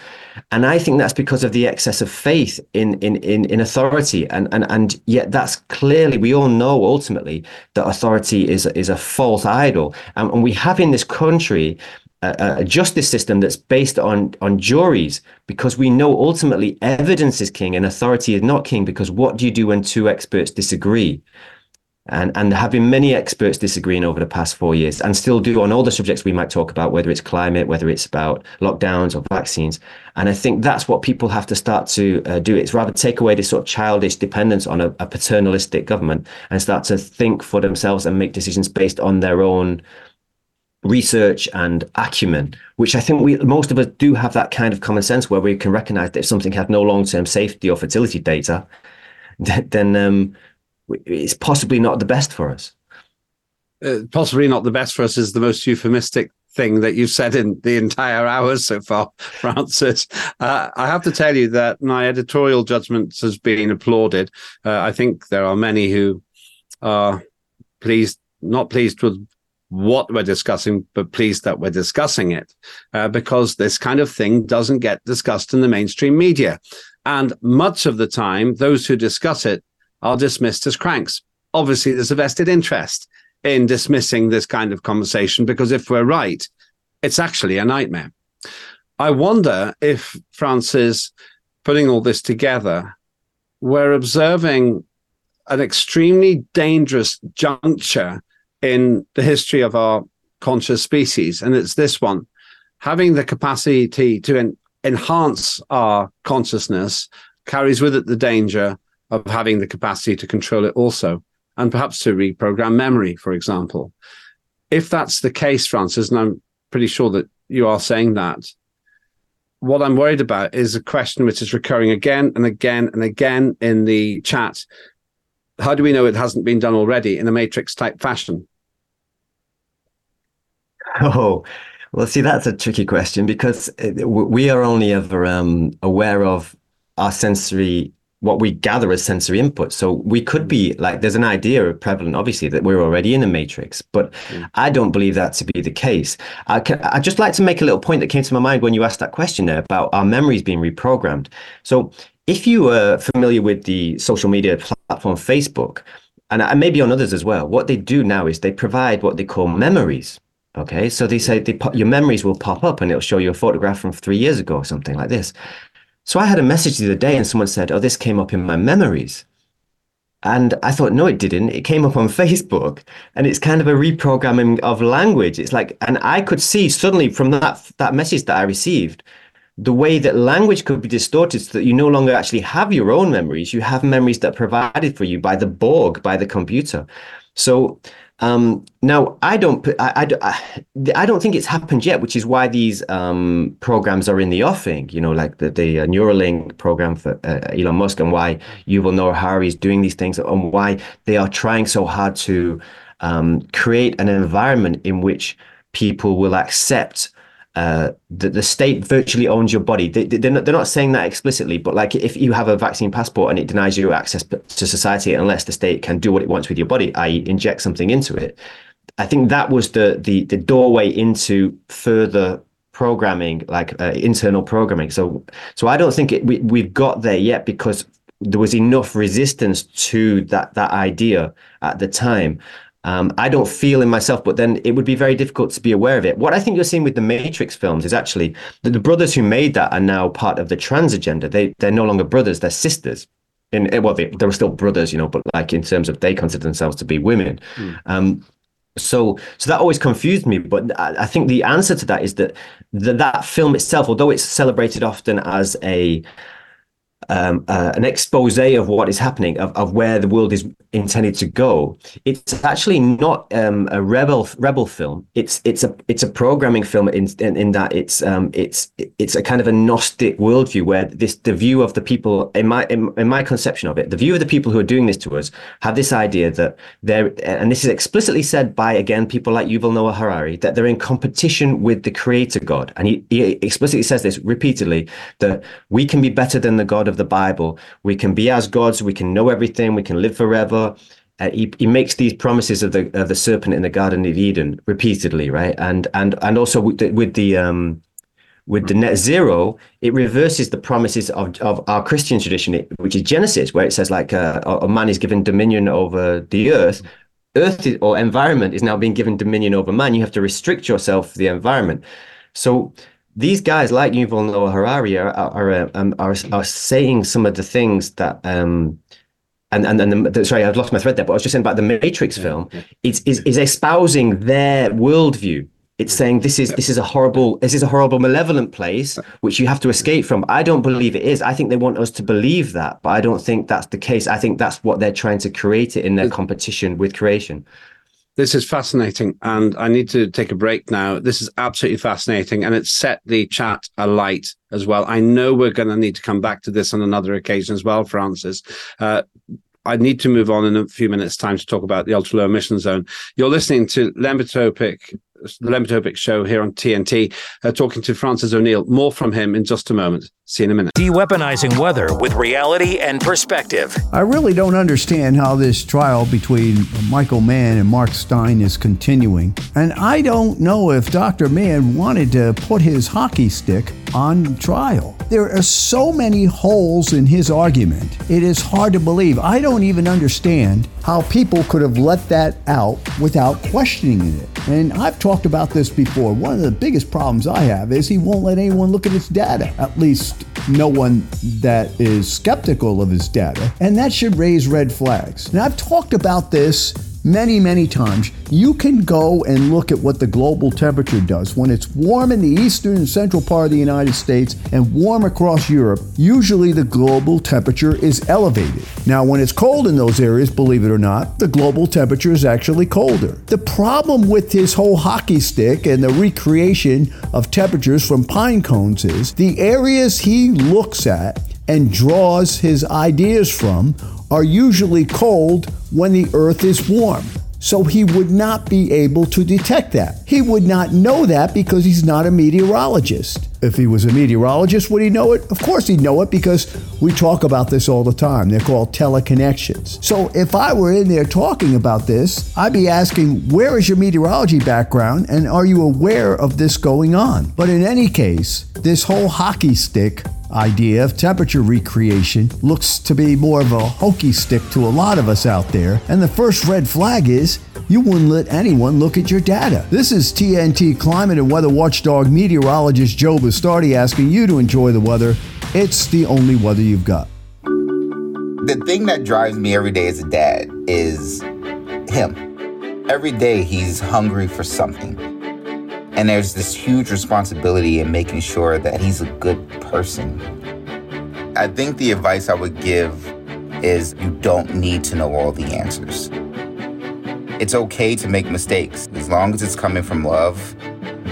S5: And I think that's because of the excess of faith in in in, in authority. And, and and yet that's clearly we all know ultimately that authority is is a false idol. And, and we have in this country a, a, justice system that's based on on juries because we know ultimately evidence is king and authority is not king because what do you do when two experts disagree and and been many experts disagreeing over the past four years and still do on all the subjects we might talk about whether it's climate whether it's about lockdowns or vaccines. And i think that's what people have to start to uh, do. It's rather take away this sort of childish dependence on a, a, paternalistic government and start to think for themselves and make decisions based on their own research and acumen which i think we most of us do have that kind of common sense where we can recognize that if something had no long-term safety or fertility data then um, it's possibly not the best for us.
S2: Uh, possibly not the best for us is the most euphemistic thing that you've said in the entire hours so far, Francis. Uh, I have to tell you that my editorial judgment has been applauded. Uh, I think there are many who are pleased, not pleased with what we're discussing, but pleased that we're discussing it uh, because this kind of thing doesn't get discussed in the mainstream media. And much of the time, those who discuss it are dismissed as cranks. Obviously, there's a vested interest in dismissing this kind of conversation because if we're right, it's actually a nightmare. I wonder if Francis, putting all this together, we're observing an extremely dangerous juncture in the history of our conscious species. And it's this one having the capacity to en- enhance our consciousness carries with it the danger of having the capacity to control it also, and perhaps to reprogram memory, for example. if that's the case, Francis, and I'm pretty sure that you are saying that, what I'm worried about is a question which is recurring again and again and again in the chat. How do we know it hasn't been done already in a matrix type fashion?
S5: Oh, well, see, that's a tricky question because we are only ever um, aware of our sensory what we gather as sensory input. So we could be like, there's an idea prevalent, obviously, that we're already in a matrix, but mm. I don't believe that to be the case. I can, I just like to make a little point that came to my mind when you asked that question there about our memories being reprogrammed. So if you are familiar with the social media platform Facebook, and maybe on others as well, what they do now is they provide what they call memories. Okay, so they say they, your memories will pop up and it'll show you a photograph from three years ago or something like this. So I had a message the other day and someone said, Oh, this came up in my memories. And I thought, no, it didn't. It came up on Facebook and it's kind of a reprogramming of language. It's like, and I could see suddenly from that, that message that I received, the way that language could be distorted so that you no longer actually have your own memories. You have memories that are provided for you by the Borg, by the computer. So um, now, I don't, I, I, I, don't think it's happened yet, which is why these um, programs are in the offing. You know, like the the uh, Neuralink program for uh, Elon Musk, and why Yuval Noah Harari is doing these things, and why they are trying so hard to um, create an environment in which people will accept uh, the, the state virtually owns your body. They, they're, not, they're not saying that explicitly, but like if you have a vaccine passport and it denies you access to society unless the state can do what it wants with your body, i.e., inject something into it, I think that was the the, the doorway into further programming, like uh, internal programming. So so I don't think it, we we've got there yet because there was enough resistance to that that idea at the time. Um, I don't feel in myself, but then it would be very difficult to be aware of it. What I think you're seeing with the Matrix films is actually that the brothers who made that are now part of the trans agenda. They they're no longer brothers; they're sisters. In well, they, they were still brothers, you know, but like in terms of they consider themselves to be women. Mm. Um, so so that always confused me but I, I, think the answer to that is that the, that film itself although it's celebrated often as a um, uh, an expose of what is happening, of, of where the world is intended to go. It's actually not um, a rebel rebel film. It's it's a it's a programming film in in, in that it's um, it's it's a kind of a gnostic worldview where this the view of the people in my in, in my conception of it, the view of the people who are doing this to us have this idea that they're and this is explicitly said by again people like Yuval Noah Harari that they're in competition with the Creator God, and he, he explicitly says this repeatedly that we can be better than the God of the Bible. We can be as gods. We can know everything. We can live forever. Uh, he, he makes these promises of the of the serpent in the Garden of Eden repeatedly, right? And and and also with the, with the um, with the net zero, it reverses the promises of, of our Christian tradition, which is Genesis, where it says like uh, a man is given dominion over the earth. Earth is, or environment is now being given dominion over man. You have to restrict yourself to the environment. So these guys like Yuval Noah Harari are are, are, um, are, are saying some of the things that um, and and and the, sorry, I've lost my thread there, but I was just saying about the Matrix film. It's is is espousing their worldview. It's saying this is this is a horrible this is a horrible malevolent place which you have to escape from. I don't believe it is. I think they want us to believe that, but I don't think that's the case. I think that's what they're trying to create it in their competition with creation.
S2: This is fascinating, and I need to take a break now. This is absolutely fascinating, and it's set the chat alight as well. I know we're going to need to come back to this on another occasion as well, Francis. Uh, I need to move on in a few minutes' time to talk about the ultra low emission zone. You're listening to Lembit Öpik the Lembit Öpik show here on TNT, uh, talking to Francis O'Neill. More from him in just a moment. See you in a minute.
S1: De-weaponizing weather with reality and perspective.
S10: I really don't understand how this trial between Michael Mann and Mark Steyn is continuing. And I don't know if Dr. Mann wanted to put his hockey stick on trial. There are so many holes in his argument. It is hard to believe. I don't even understand how people could have let that out without questioning it. And I've talked about this before. One of the biggest problems I have is he won't let anyone look at his data, at least no one that is skeptical of his data. And that should raise red flags. Now, I've talked about this many, many times. You can go and look at what the global temperature does. When it's warm in the eastern and central part of the United States and warm across Europe, usually the global temperature is elevated. Now, when it's cold in those areas, believe it or not, the global temperature is actually colder. The problem with his whole hockey stick and the recreation of temperatures from pine cones is the areas he looks at and draws his ideas from are usually cold when the earth is warm. So he would not be able to detect that. He would not know that because he's not a meteorologist. If he was a meteorologist, would he know it? Of course he'd know it because we talk about this all the time. They're called teleconnections. So if I were in there talking about this, I'd be asking, where is your meteorology background and are you aware of this going on? But in any case, this whole hockey stick idea of temperature recreation looks to be more of a hokey stick to a lot of us out there. And the first red flag is you wouldn't let anyone look at your data. This is TNT climate and weather watchdog meteorologist Joe Bastardi asking you to enjoy the weather. It's the only weather you've got.
S11: The thing that drives me every day as a dad is him. Every day he's hungry for something. And there's this huge responsibility in making sure that he's a good person. I think the advice I would give is you don't need to know all the answers. It's okay to make mistakes. As long as it's coming from love,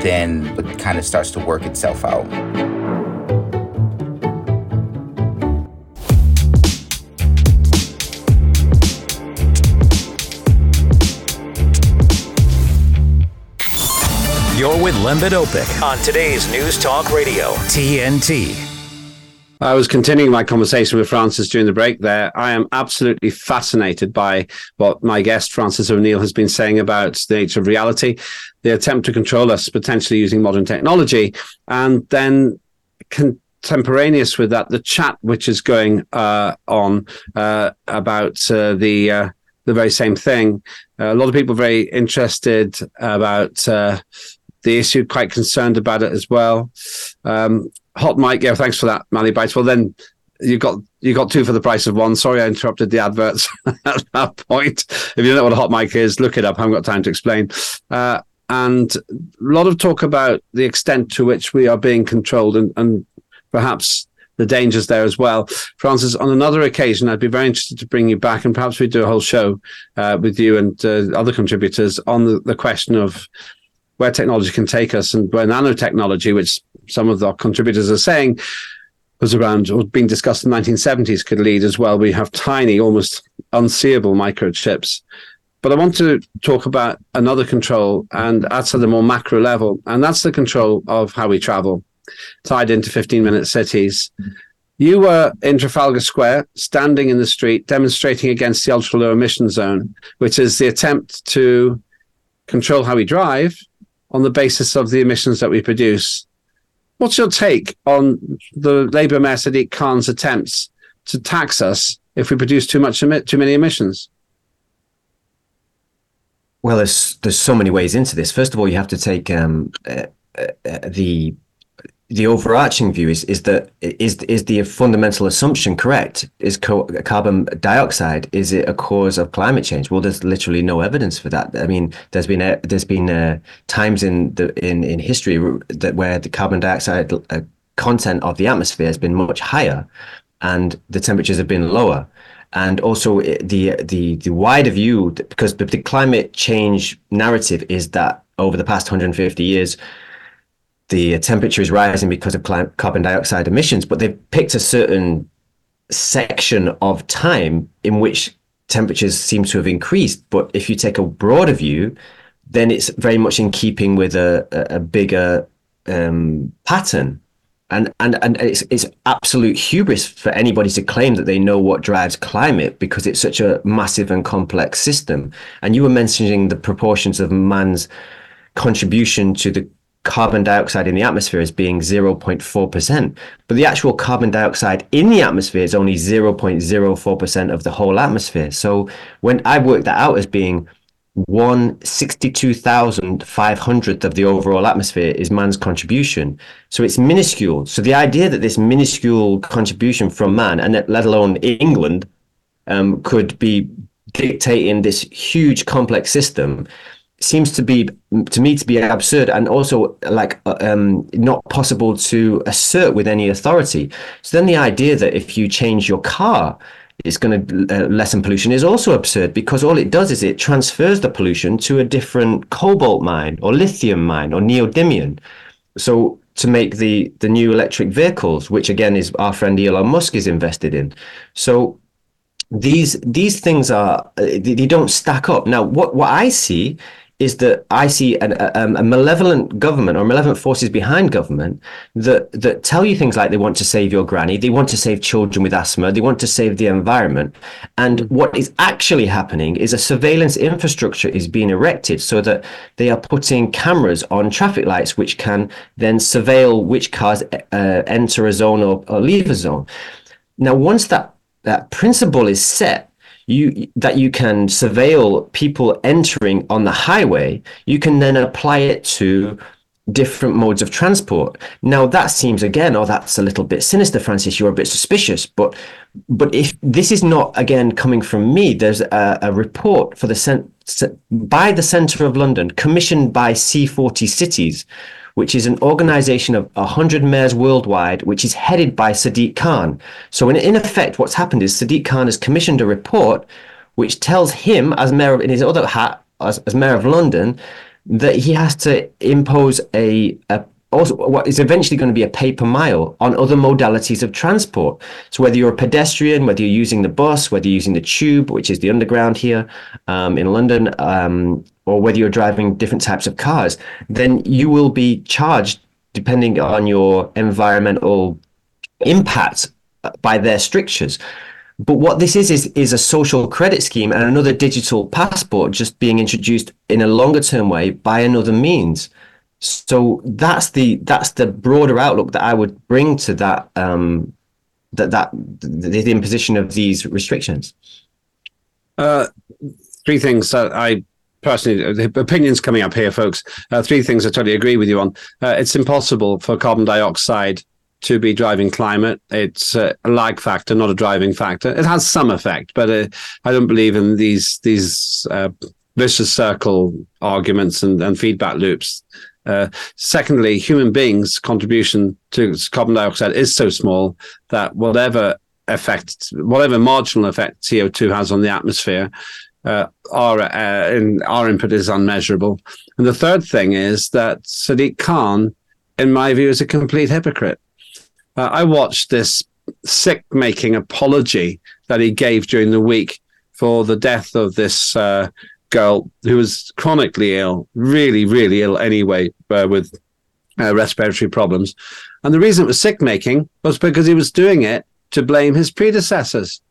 S11: then it kind of starts to work itself out.
S1: Lembit Öpik on today's News Talk Radio, TNT.
S2: I was continuing my conversation with Francis during the break there. I am absolutely fascinated by what my guest, Francis O'Neill, has been saying about the nature of reality, the attempt to control us potentially using modern technology, and then contemporaneous with that, the chat which is going uh, on uh, about uh, the uh, the very same thing. a lot of people very interested about uh, the issue, quite concerned about it as well. Um, hot mic, yeah, thanks for that, Mally Bites. Well, then you got you got two for the price of one. Sorry, I interrupted the adverts at that point. If you don't know what a hot mic is, look it up. I haven't got time to explain. Uh, and a lot of talk about the extent to which we are being controlled and, and perhaps the dangers there as well. Francis, on another occasion, I'd be very interested to bring you back and perhaps we do a whole show uh, with you and uh, other contributors on the, the question of where technology can take us and where nanotechnology, which some of our contributors are saying was around or being discussed in the 1970s, could lead as well. We have tiny, almost unseeable microchips. But I want to talk about another control, and that's at a more macro level, and that's the control of how we travel, tied into 15 minute cities. You were in Trafalgar Square, standing in the street, demonstrating against the ultra low emission zone, which is the attempt to control how we drive on the basis of the emissions that we produce. What's your take on the Labour Mayor Sadiq Khan's attempts to tax us if we produce too much too many emissions?
S5: Well, there's there's so many ways into this. First of all, you have to take um, uh, uh, the the overarching view is is that is is the fundamental assumption correct? Is co- carbon dioxide is it a cause of climate change? Well, there's literally no evidence for that. I mean, there's been a, there's been uh, times in the in in history that where the carbon dioxide uh, content of the atmosphere has been much higher, and the temperatures have been lower. And also the the the wider view, because the, the climate change narrative is that over the past 150 years the temperature is rising because of carbon dioxide emissions, but they've picked a certain section of time in which temperatures seem to have increased. But if you take a broader view, then it's very much in keeping with a, a bigger um, pattern. And, and and it's it's absolute hubris for anybody to claim that they know what drives climate because it's such a massive and complex system. And you were mentioning the proportions of man's contribution to the carbon dioxide in the atmosphere as being 0.4%. But the actual carbon dioxide in the atmosphere is only 0.04% of the whole atmosphere. So when I work that out as being one sixty-two thousand five hundredth of the overall atmosphere is man's contribution. So it's minuscule. So the idea that this minuscule contribution from man, and let alone England, um, could be dictating this huge complex system seems to be to me to be absurd and also like uh, um, not possible to assert with any authority. So then the idea that if you change your car it's going to uh, lessen pollution is also absurd because all it does is it transfers the pollution to a different cobalt mine or lithium mine or neodymium. So to make the the new electric vehicles which again is our friend Elon Musk is invested in. So these these things are uh, they, they don't stack up. Now what what i see is that I see an, a, a, malevolent government or malevolent forces behind government that that tell you things like they want to save your granny, they want to save children with asthma, they want to save the environment, and what is actually happening is a surveillance infrastructure is being erected so that they are putting cameras on traffic lights which can then surveil which cars uh, enter a zone or, or leave a zone. Now, once that that principle is set you that you can surveil people entering on the highway, you can then apply it to different modes of transport. Now that seems again, oh, that's a little bit sinister, Francis. You're a bit suspicious, but but if this is not again coming from me, there's a, a report for the cent- by the Centre of London, commissioned by C40 Cities, which is an organization of 100 mayors worldwide, which is headed by Sadiq Khan. So, in, in effect, what's happened is Sadiq Khan has commissioned a report which tells him, as mayor of, in his other hat, as, as mayor of London, that he has to impose a, a also what is eventually going to be a pay per mile on other modalities of transport. So whether you're a pedestrian, whether you're using the bus, whether you're using the tube, which is the underground here um, in London, um, or whether you're driving different types of cars, then you will be charged depending on your environmental impact by their strictures. But what this is is is a social credit scheme and another digital passport just being introduced in a longer term way by another means. So that's the that's the broader outlook that I would bring to that um, that that the, the imposition of these restrictions.
S2: Uh, three things that I personally, opinions coming up here, folks. Uh, three things I totally agree with you on. Uh, it's impossible for carbon dioxide to be driving climate. It's a lag factor, not a driving factor. It has some effect, but uh, I don't believe in these these uh, vicious circle arguments and, and feedback loops. Uh, secondly, human beings' contribution to carbon dioxide is so small that whatever effect, whatever marginal effect CO2 has on the atmosphere, uh, our uh, in, our input is unmeasurable. And the third thing is that Sadiq Khan, in my view, is a complete hypocrite. Uh, I watched this sick-making apology that he gave during the week for the death of this uh, girl who was chronically ill, really, really ill anyway, uh, with uh, respiratory problems. And the reason it was sick-making was because he was doing it to blame his predecessors.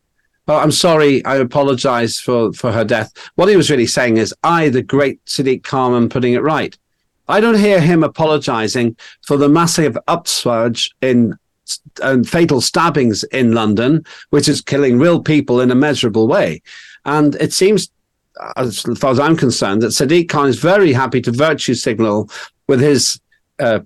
S2: Oh, I'm sorry. I apologize for, for her death. What he was really saying is, I, the great Sadiq Khan, am putting it right. I don't hear him apologizing for the massive upsurge in fatal stabbings in London, which is killing real people in a measurable way. And it seems, as far as I'm concerned, that Sadiq Khan is very happy to virtue signal with his uh,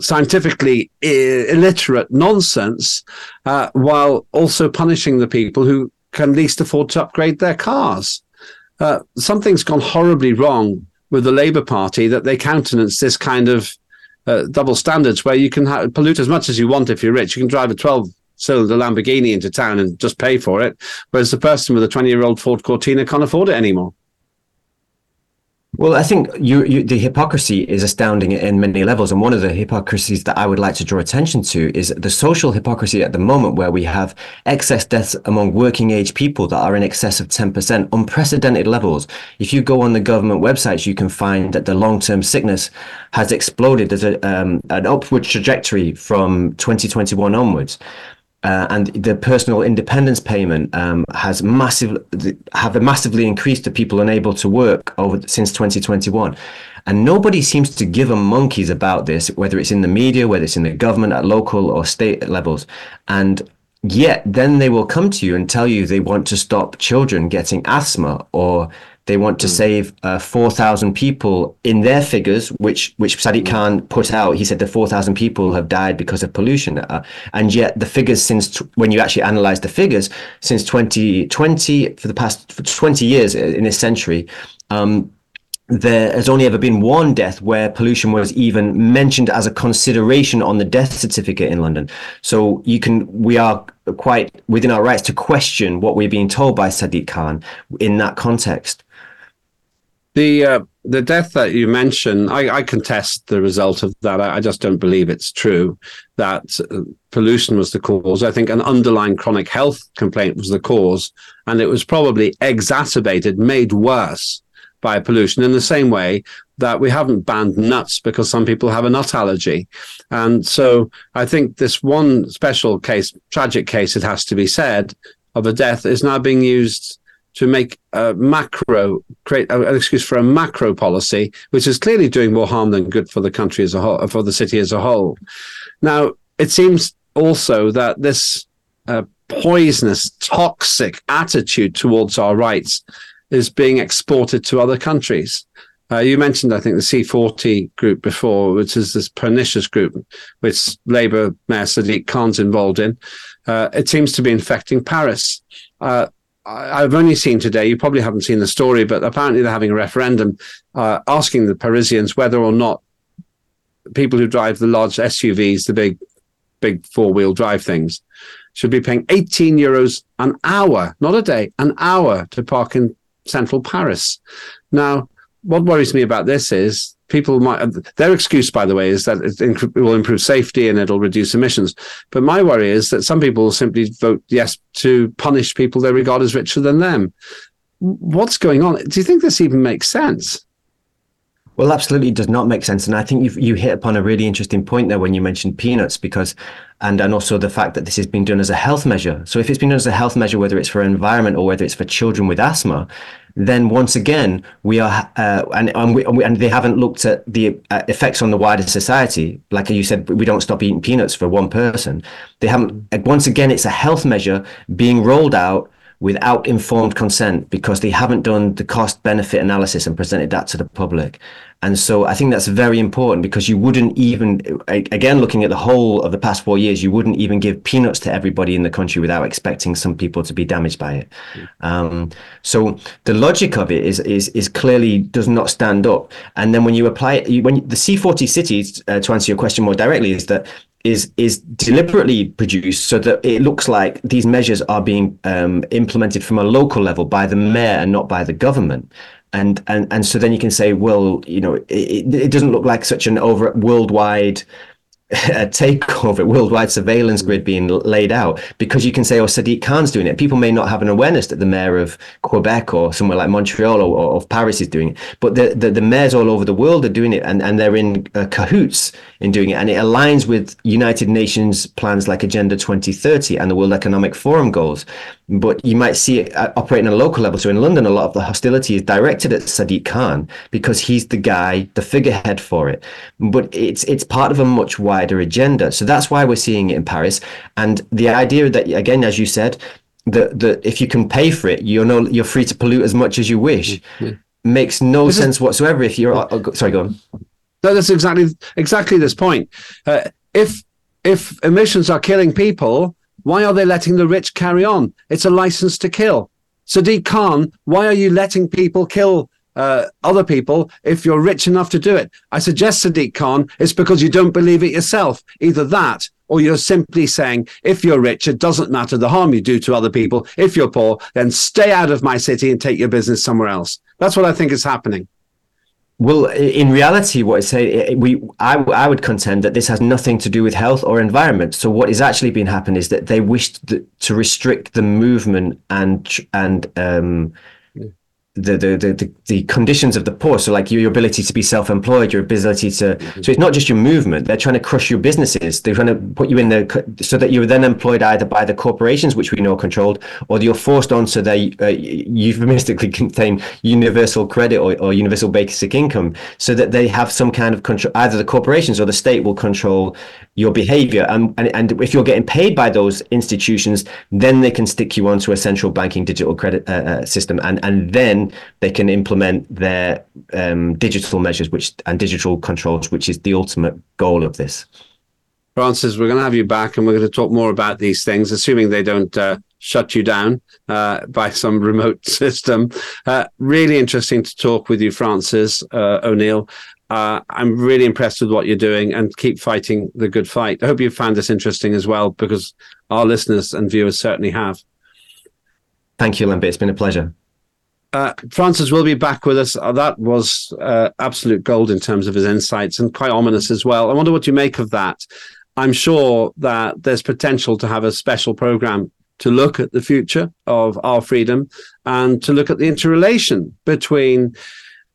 S2: scientifically illiterate nonsense, uh, while also punishing the people who can least afford to upgrade their cars. Uh, something's gone horribly wrong with the Labour Party that they countenance this kind of uh, double standards where you can ha- pollute as much as you want if you're rich. You can drive a 12 cylinder Lamborghini into town and just pay for it, whereas the person with a 20 year old Ford Cortina can't afford it anymore.
S5: Well, I think you, you, the hypocrisy is astounding in many levels. And one of the hypocrisies that I would like to draw attention to is the social hypocrisy at the moment, where we have excess deaths among working age people that are in excess of 10%, unprecedented levels. If you go on the government websites, you can find that the long term sickness has exploded. There's a, um, an upward trajectory from 2021 onwards. Uh, and the personal independence payment um, has massive have massively increased to people unable to work over since 2021 and nobody seems to give a monkeys about this whether it's in the media whether it's in the government at local or state levels. And yet then they will come to you and tell you they want to stop children getting asthma or They want to save uh, 4,000 people in their figures, which which Sadiq Khan put out. He said the 4,000 people have died because of pollution. Uh, and yet the figures since t- when you actually analyze the figures since 2020 for the past for 20 years in this century, um, there has only ever been one death where pollution was even mentioned as a consideration on the death certificate in London. So you can, we are quite within our rights to question what we're being told by Sadiq Khan in that context.
S2: The uh, the death that you mentioned, I, I contest the result of that. I, I, just don't believe it's true that uh, pollution was the cause. I think an underlying chronic health complaint was the cause, and it was probably exacerbated, made worse by pollution in the same way that we haven't banned nuts because some people have a nut allergy. And so I think this one special case, tragic case, it has to be said, of a death is now being used to make a macro create an excuse for a macro policy, which is clearly doing more harm than good for the country as a whole, for the city as a whole. Now, it seems also that this uh, poisonous, toxic attitude towards our rights is being exported to other countries. Uh, you mentioned, I think, the C40 group before, which is this pernicious group, which Labour Mayor Sadiq Khan's involved in. Uh, it seems to be infecting Paris. Uh, I've only seen today, you probably haven't seen the story, but apparently they're having a referendum uh, asking the Parisians whether or not people who drive the large SUVs, the big, big four wheel drive things, should be paying 18 euros an hour, not a day, an hour to park in central Paris. Now, what worries me about this is people might their excuse by the way is that it will improve safety and it'll reduce emissions. But my worry is that some people will simply vote yes to punish people they regard as richer than them. What's going on? Do you think this even makes sense
S5: well, absolutely does not make sense. And I think you you hit upon a really interesting point there when you mentioned peanuts, because and and also the fact that this is being done as a health measure. So if it's been done as a health measure, whether it's for environment or whether it's for children with asthma, then once again we are uh, and and, we, and they haven't looked at the uh, effects on the wider society. Like you said, we don't stop eating peanuts for one person. They haven't. Once again, it's a health measure being rolled out without informed consent because they haven't done the cost benefit analysis and presented that to the public. And so I think that's very important because you wouldn't even, again, looking at the whole of the past four years, you wouldn't even give peanuts to everybody in the country without expecting some people to be damaged by it. Um, so the logic of it is, is, is clearly does not stand up. And then when you apply it, when the C40 cities, uh, to answer your question more directly, is that is is deliberately produced so that it looks like these measures are being um, implemented from a local level by the mayor and not by the government. And and and so then you can say well you know it, it doesn't look like such an over worldwide takeover, worldwide surveillance grid being laid out because you can say, oh, Sadiq Khan's doing it. People may not have an awareness that the mayor of Quebec or somewhere like Montreal or, or of Paris is doing it, but the, the, the, mayors all over the world are doing it and, and they're in uh, cahoots in doing it. And it aligns with United Nations plans like Agenda 2030 and the World Economic Forum goals but you might see it uh, operating on a local level. So in London, a lot of the hostility is directed at Sadiq Khan because he's the guy, the figurehead for it. But it's it's part of a much wider agenda. So that's why we're seeing it in Paris. And the idea that again, as you said, that that if you can pay for it, you're no you're free to pollute as much as you wish. Mm-hmm. Makes no this sense is, whatsoever. If you're oh, sorry, go on.
S2: No, that's exactly exactly this point. Uh, if if emissions are killing people why are they letting the rich carry on? It's a license to kill. Sadiq Khan, why are you letting people kill uh, other people if you're rich enough to do it? I suggest, Sadiq Khan, it's because you don't believe it yourself. Either that, or you're simply saying, if you're rich, it doesn't matter the harm you do to other people. If you're poor, then stay out of my city and take your business somewhere else. That's what I think is happening.
S5: Well, in reality, what I say, we, I, I would contend that this has nothing to do with health or environment. So, what is actually being happened is that they wished to restrict the movement and and um, the, the the the conditions of the poor. So like your ability to be self-employed your ability to mm-hmm. so it's not just your movement. They're trying to crush your businesses. They're trying to put you in the so that you're then employed either by the corporations which we know controlled or you're forced onto their uh, euphemistically contain universal credit or, or universal basic income so that they have some kind of control either the corporations or the state will control your behavior and, and and if you're getting paid by those institutions then they can stick you onto a central banking digital credit uh, uh, system and and then they can implement their um, digital measures which and digital controls which is the ultimate goal of this.
S2: Francis we're going to have you back and we're going to talk more about these things assuming they don't uh, shut you down uh, by some remote system. Uh, really interesting to talk with you francis uh, o'neill uh, I'm really impressed with what you're doing and keep fighting the good fight. I hope you found this interesting as well because our listeners and viewers certainly have.
S5: Thank you, Lembit. It's been a pleasure.
S2: Uh, Francis will be back with us. Uh, that was uh, absolute gold in terms of his insights and quite ominous as well. I wonder what you make of that. I'm sure that there's potential to have a special program to look at the future of our freedom and to look at the interrelation between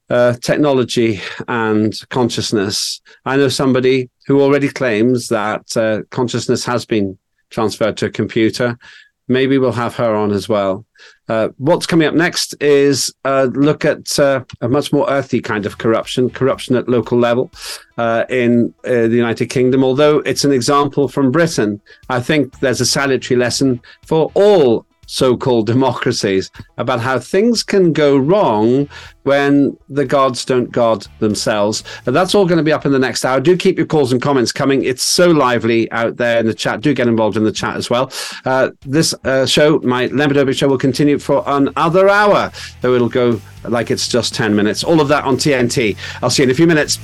S2: uh, technology and consciousness. I know somebody who already claims that uh, consciousness has been transferred to a computer. Maybe we'll have her on as well. Uh, what's coming up next is a look at uh, a much more earthy kind of corruption, corruption at local level uh, in uh, the United Kingdom. Although it's an example from Britain, I think there's a salutary lesson for all so called democracies about how things can go wrong when the gods don't guard themselves. And that's all going to be up in the next hour. Do keep your calls and comments coming. It's so lively out there in the chat. Do get involved in the chat as well. Uh, this uh, show, my Lembit show, will continue for another hour, though it'll go like it's just 10 minutes. All of that on TNT. I'll see you in a few minutes.